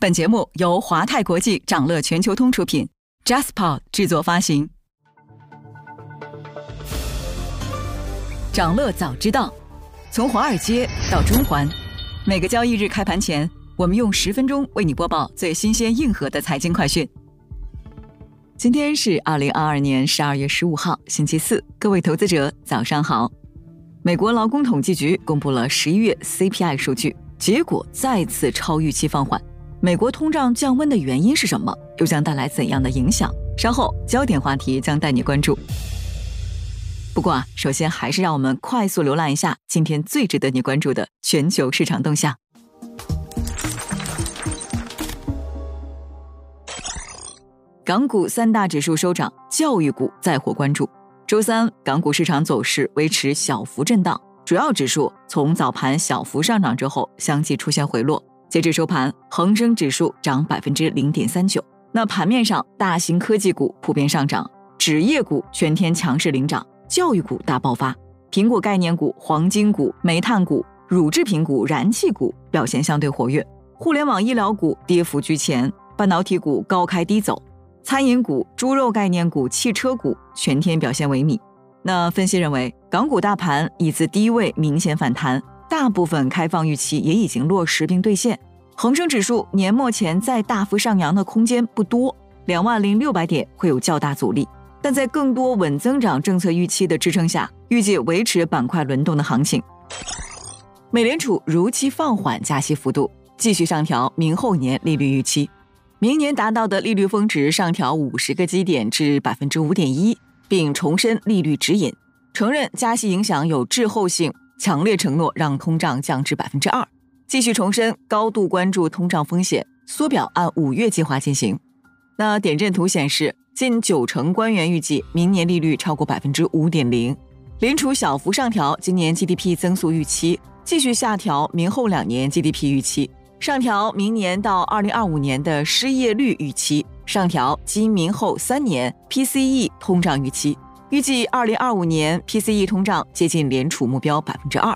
本节目由华泰国际掌乐全球通出品，JasPod 制作发行。掌乐早知道，从华尔街到中环，每个交易日开盘前，我们用十分钟为你播报最新鲜、硬核的财经快讯。今天是二零二二年十二月十五号，星期四，各位投资者早上好。美国劳工统计局公布了十一月 CPI 数据，结果再次超预期放缓。美国通胀降温的原因是什么？又将带来怎样的影响？稍后焦点话题将带你关注。不过啊，首先还是让我们快速浏览一下今天最值得你关注的全球市场动向。港股三大指数收涨，教育股再获关注。周三，港股市场走势维持小幅震荡，主要指数从早盘小幅上涨之后，相继出现回落。截至收盘，恒生指数涨百分之零点三九。那盘面上，大型科技股普遍上涨，纸业股全天强势领涨，教育股大爆发。苹果概念股、黄金股、煤炭股、乳制品股、燃气股表现相对活跃，互联网医疗股跌幅居前，半导体股高开低走，餐饮股、猪肉概念股、汽车股全天表现萎靡。那分析认为，港股大盘已自低位明显反弹。大部分开放预期也已经落实并兑现，恒生指数年末前再大幅上扬的空间不多，两万零六百点会有较大阻力。但在更多稳增长政策预期的支撑下，预计维持板块轮动的行情。美联储如期放缓加息幅度，继续上调明后年利率预期，明年达到的利率峰值上调五十个基点至百分之五点一，并重申利率指引，承认加息影响有滞后性。强烈承诺让通胀降至百分之二，继续重申高度关注通胀风险，缩表按五月计划进行。那点阵图显示，近九成官员预计明年利率超过百分之五点零。联储小幅上调今年 GDP 增速预期，继续下调明后两年 GDP 预期，上调明年到二零二五年的失业率预期，上调今明后三年 PCE 通胀预期。预计二零二五年 PCE 通胀接近联储目标百分之二。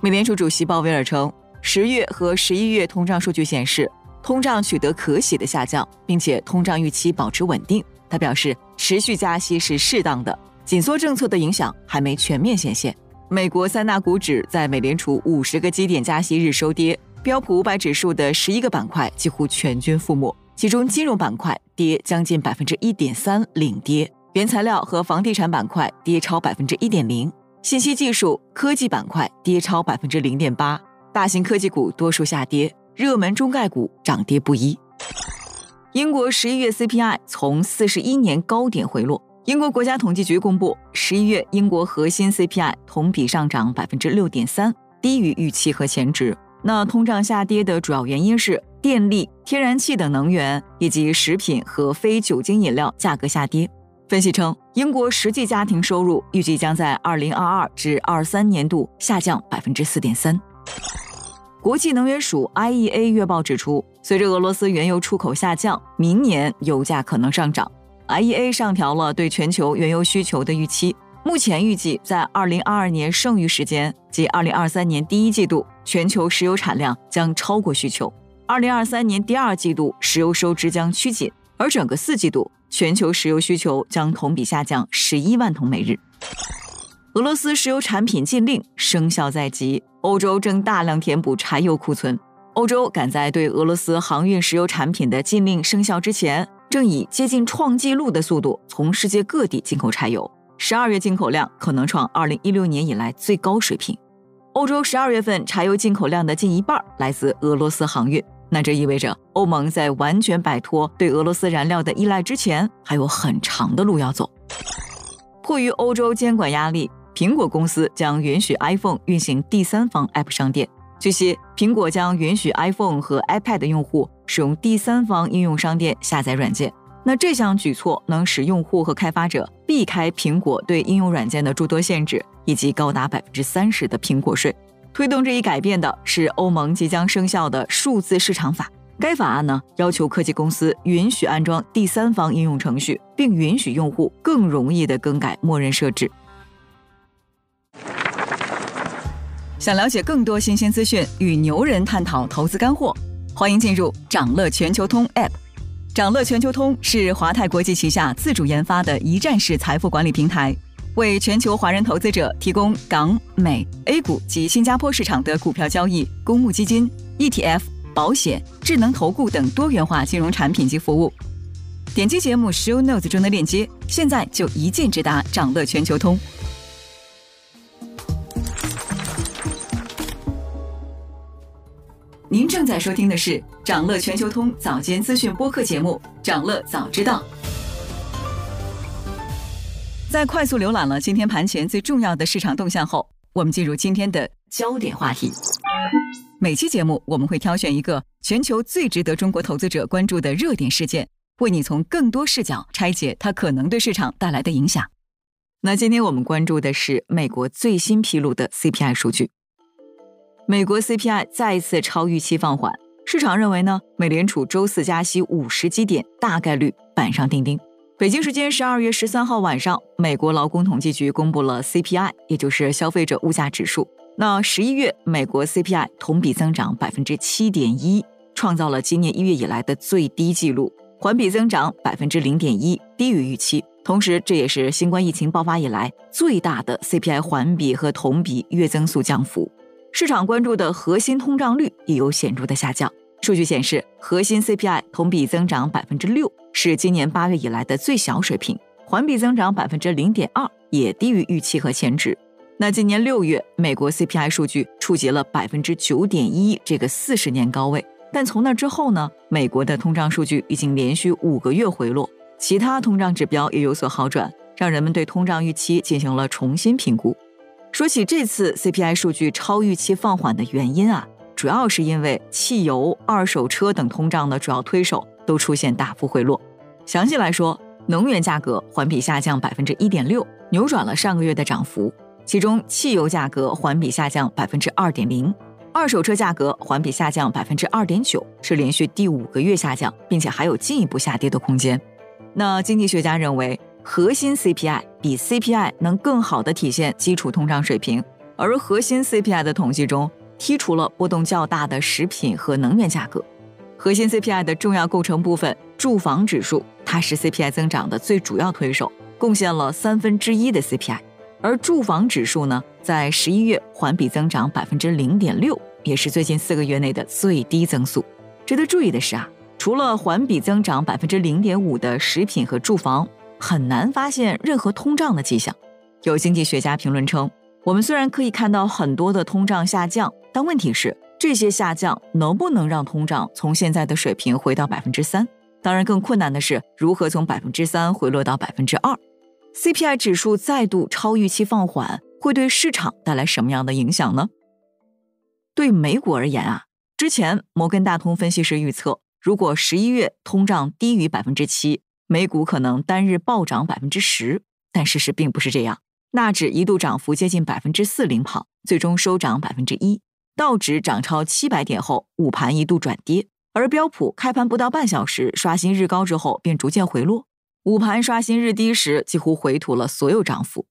美联储主席鲍威尔称，十月和十一月通胀数据显示，通胀取得可喜的下降，并且通胀预期保持稳定。他表示，持续加息是适当的，紧缩政策的影响还没全面显现。美国三大股指在美联储五十个基点加息日收跌，标普五百指数的十一个板块几乎全军覆没，其中金融板块跌将近百分之一点三，领跌。原材料和房地产板块跌超百分之一点零，信息技术、科技板块跌超百分之零点八，大型科技股多数下跌，热门中概股涨跌不一。英国十一月 CPI 从四十一年高点回落。英国国家统计局公布，十一月英国核心 CPI 同比上涨百分之六点三，低于预期和前值。那通胀下跌的主要原因是电力、天然气等能源以及食品和非酒精饮料价格下跌。分析称，英国实际家庭收入预计将在二零二二至二三年度下降百分之四点三。国际能源署 IEA 月报指出，随着俄罗斯原油出口下降，明年油价可能上涨。IEA 上调了对全球原油需求的预期，目前预计在二零二二年剩余时间及二零二三年第一季度，全球石油产量将超过需求；二零二三年第二季度，石油收支将趋紧，而整个四季度。全球石油需求将同比下降十一万桶每日。俄罗斯石油产品禁令生效在即，欧洲正大量填补柴油库存。欧洲赶在对俄罗斯航运石油产品的禁令生效之前，正以接近创纪录的速度从世界各地进口柴油。十二月进口量可能创二零一六年以来最高水平。欧洲十二月份柴油进口量的近一半来自俄罗斯航运。那这意味着欧盟在完全摆脱对俄罗斯燃料的依赖之前，还有很长的路要走。迫于欧洲监管压力，苹果公司将允许 iPhone 运行第三方 App 商店。据悉，苹果将允许 iPhone 和 iPad 用户使用第三方应用商店下载软件。那这项举措能使用户和开发者避开苹果对应用软件的诸多限制，以及高达百分之三十的苹果税。推动这一改变的是欧盟即将生效的数字市场法。该法案呢，要求科技公司允许安装第三方应用程序，并允许用户更容易的更改默认设置。想了解更多新鲜资讯，与牛人探讨投资干货，欢迎进入掌乐全球通 App。掌乐全球通是华泰国际旗下自主研发的一站式财富管理平台，为全球华人投资者提供港、美、A 股及新加坡市场的股票交易、公募基金、ETF、保险、智能投顾等多元化金融产品及服务。点击节目 Show Notes 中的链接，现在就一键直达掌乐全球通。您正在收听的是掌乐全球通早间资讯播客节目《掌乐早知道》。在快速浏览了今天盘前最重要的市场动向后，我们进入今天的焦点话题。每期节目我们会挑选一个全球最值得中国投资者关注的热点事件，为你从更多视角拆解它可能对市场带来的影响。那今天我们关注的是美国最新披露的 CPI 数据。美国 CPI 再一次超预期放缓，市场认为呢，美联储周四加息五十基点大概率板上钉钉。北京时间十二月十三号晚上，美国劳工统计局公布了 CPI，也就是消费者物价指数。那十一月美国 CPI 同比增长百分之七点一，创造了今年一月以来的最低纪录，环比增长百分之零点一，低于预期。同时，这也是新冠疫情爆发以来最大的 CPI 环比和同比月增速降幅。市场关注的核心通胀率也有显著的下降。数据显示，核心 CPI 同比增长百分之六，是今年八月以来的最小水平；环比增长百分之零点二，也低于预期和前值。那今年六月，美国 CPI 数据触及了百分之九点一这个四十年高位，但从那之后呢，美国的通胀数据已经连续五个月回落，其他通胀指标也有所好转，让人们对通胀预期进行了重新评估。说起这次 CPI 数据超预期放缓的原因啊，主要是因为汽油、二手车等通胀的主要推手都出现大幅回落。详细来说，能源价格环比下降百分之一点六，扭转了上个月的涨幅。其中，汽油价格环比下降百分之二点零，二手车价格环比下降百分之二点九，是连续第五个月下降，并且还有进一步下跌的空间。那经济学家认为。核心 CPI 比 CPI 能更好地体现基础通胀水平，而核心 CPI 的统计中剔除了波动较大的食品和能源价格。核心 CPI 的重要构成部分住房指数，它是 CPI 增长的最主要推手，贡献了三分之一的 CPI。而住房指数呢，在十一月环比增长百分之零点六，也是最近四个月内的最低增速。值得注意的是啊，除了环比增长百分之零点五的食品和住房。很难发现任何通胀的迹象。有经济学家评论称，我们虽然可以看到很多的通胀下降，但问题是这些下降能不能让通胀从现在的水平回到百分之三？当然，更困难的是如何从百分之三回落到百分之二。CPI 指数再度超预期放缓，会对市场带来什么样的影响呢？对美股而言啊，之前摩根大通分析师预测，如果十一月通胀低于百分之七。美股可能单日暴涨百分之十，但事实并不是这样。纳指一度涨幅接近百分之四领跑，最终收涨百分之一。道指涨超七百点后，午盘一度转跌，而标普开盘不到半小时刷新日高之后便逐渐回落，午盘刷新日低时几乎回吐了所有涨幅。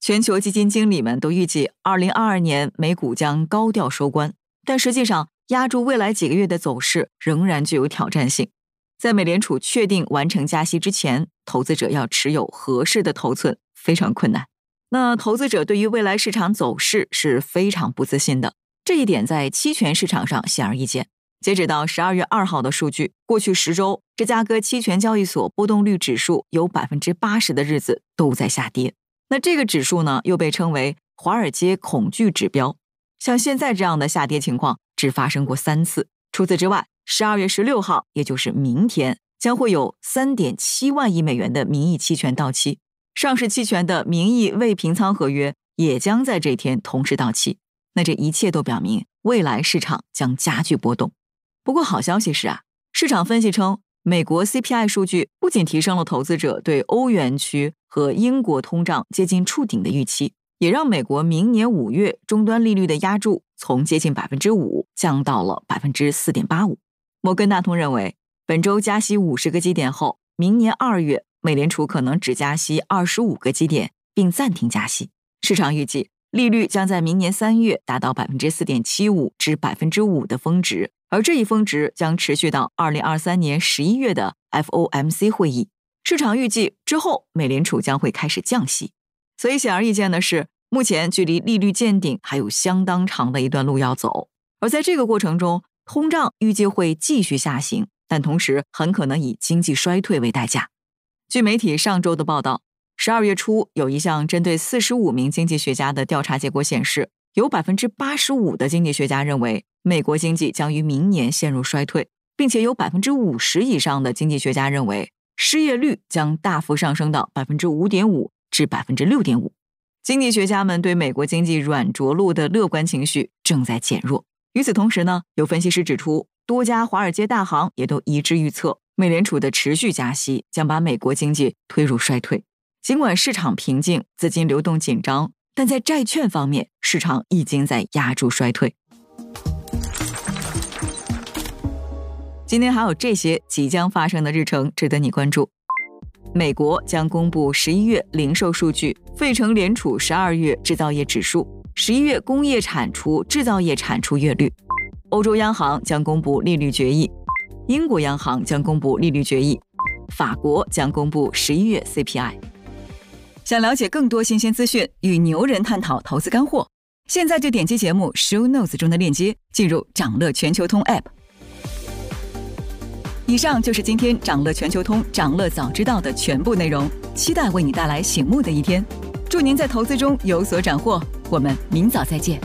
全球基金经理们都预计，二零二二年美股将高调收官，但实际上压住未来几个月的走势仍然具有挑战性。在美联储确定完成加息之前，投资者要持有合适的头寸非常困难。那投资者对于未来市场走势是非常不自信的，这一点在期权市场上显而易见。截止到十二月二号的数据，过去十周芝加哥期权交易所波动率指数有百分之八十的日子都在下跌。那这个指数呢，又被称为华尔街恐惧指标。像现在这样的下跌情况只发生过三次。除此之外，十二月十六号，也就是明天，将会有三点七万亿美元的名义期权到期，上市期权的名义未平仓合约也将在这天同时到期。那这一切都表明，未来市场将加剧波动。不过好消息是啊，市场分析称，美国 CPI 数据不仅提升了投资者对欧元区和英国通胀接近触顶的预期，也让美国明年五月终端利率的压注从接近百分之五降到了百分之四点八五。摩根大通认为，本周加息五十个基点后，明年二月美联储可能只加息二十五个基点，并暂停加息。市场预计利率将在明年三月达到百分之四点七五至百分之五的峰值，而这一峰值将持续到二零二三年十一月的 FOMC 会议。市场预计之后，美联储将会开始降息。所以显而易见的是，目前距离利率见顶还有相当长的一段路要走。而在这个过程中，通胀预计会继续下行，但同时很可能以经济衰退为代价。据媒体上周的报道，十二月初有一项针对四十五名经济学家的调查结果显示，有百分之八十五的经济学家认为。美国经济将于明年陷入衰退，并且有百分之五十以上的经济学家认为失业率将大幅上升到百分之五点五至百分之六点五。经济学家们对美国经济软着陆的乐观情绪正在减弱。与此同时呢，有分析师指出，多家华尔街大行也都一致预测，美联储的持续加息将把美国经济推入衰退。尽管市场平静，资金流动紧张，但在债券方面，市场已经在压住衰退。今天还有这些即将发生的日程值得你关注：美国将公布十一月零售数据，费城联储十二月制造业指数，十一月工业产出、制造业产出月率；欧洲央行将公布利率决议；英国央行将公布利率决议；法国将公布十一月 CPI。想了解更多新鲜资讯，与牛人探讨投资干货，现在就点击节目 Show Notes 中的链接，进入掌乐全球通 App。以上就是今天掌乐全球通、掌乐早知道的全部内容，期待为你带来醒目的一天。祝您在投资中有所斩获，我们明早再见。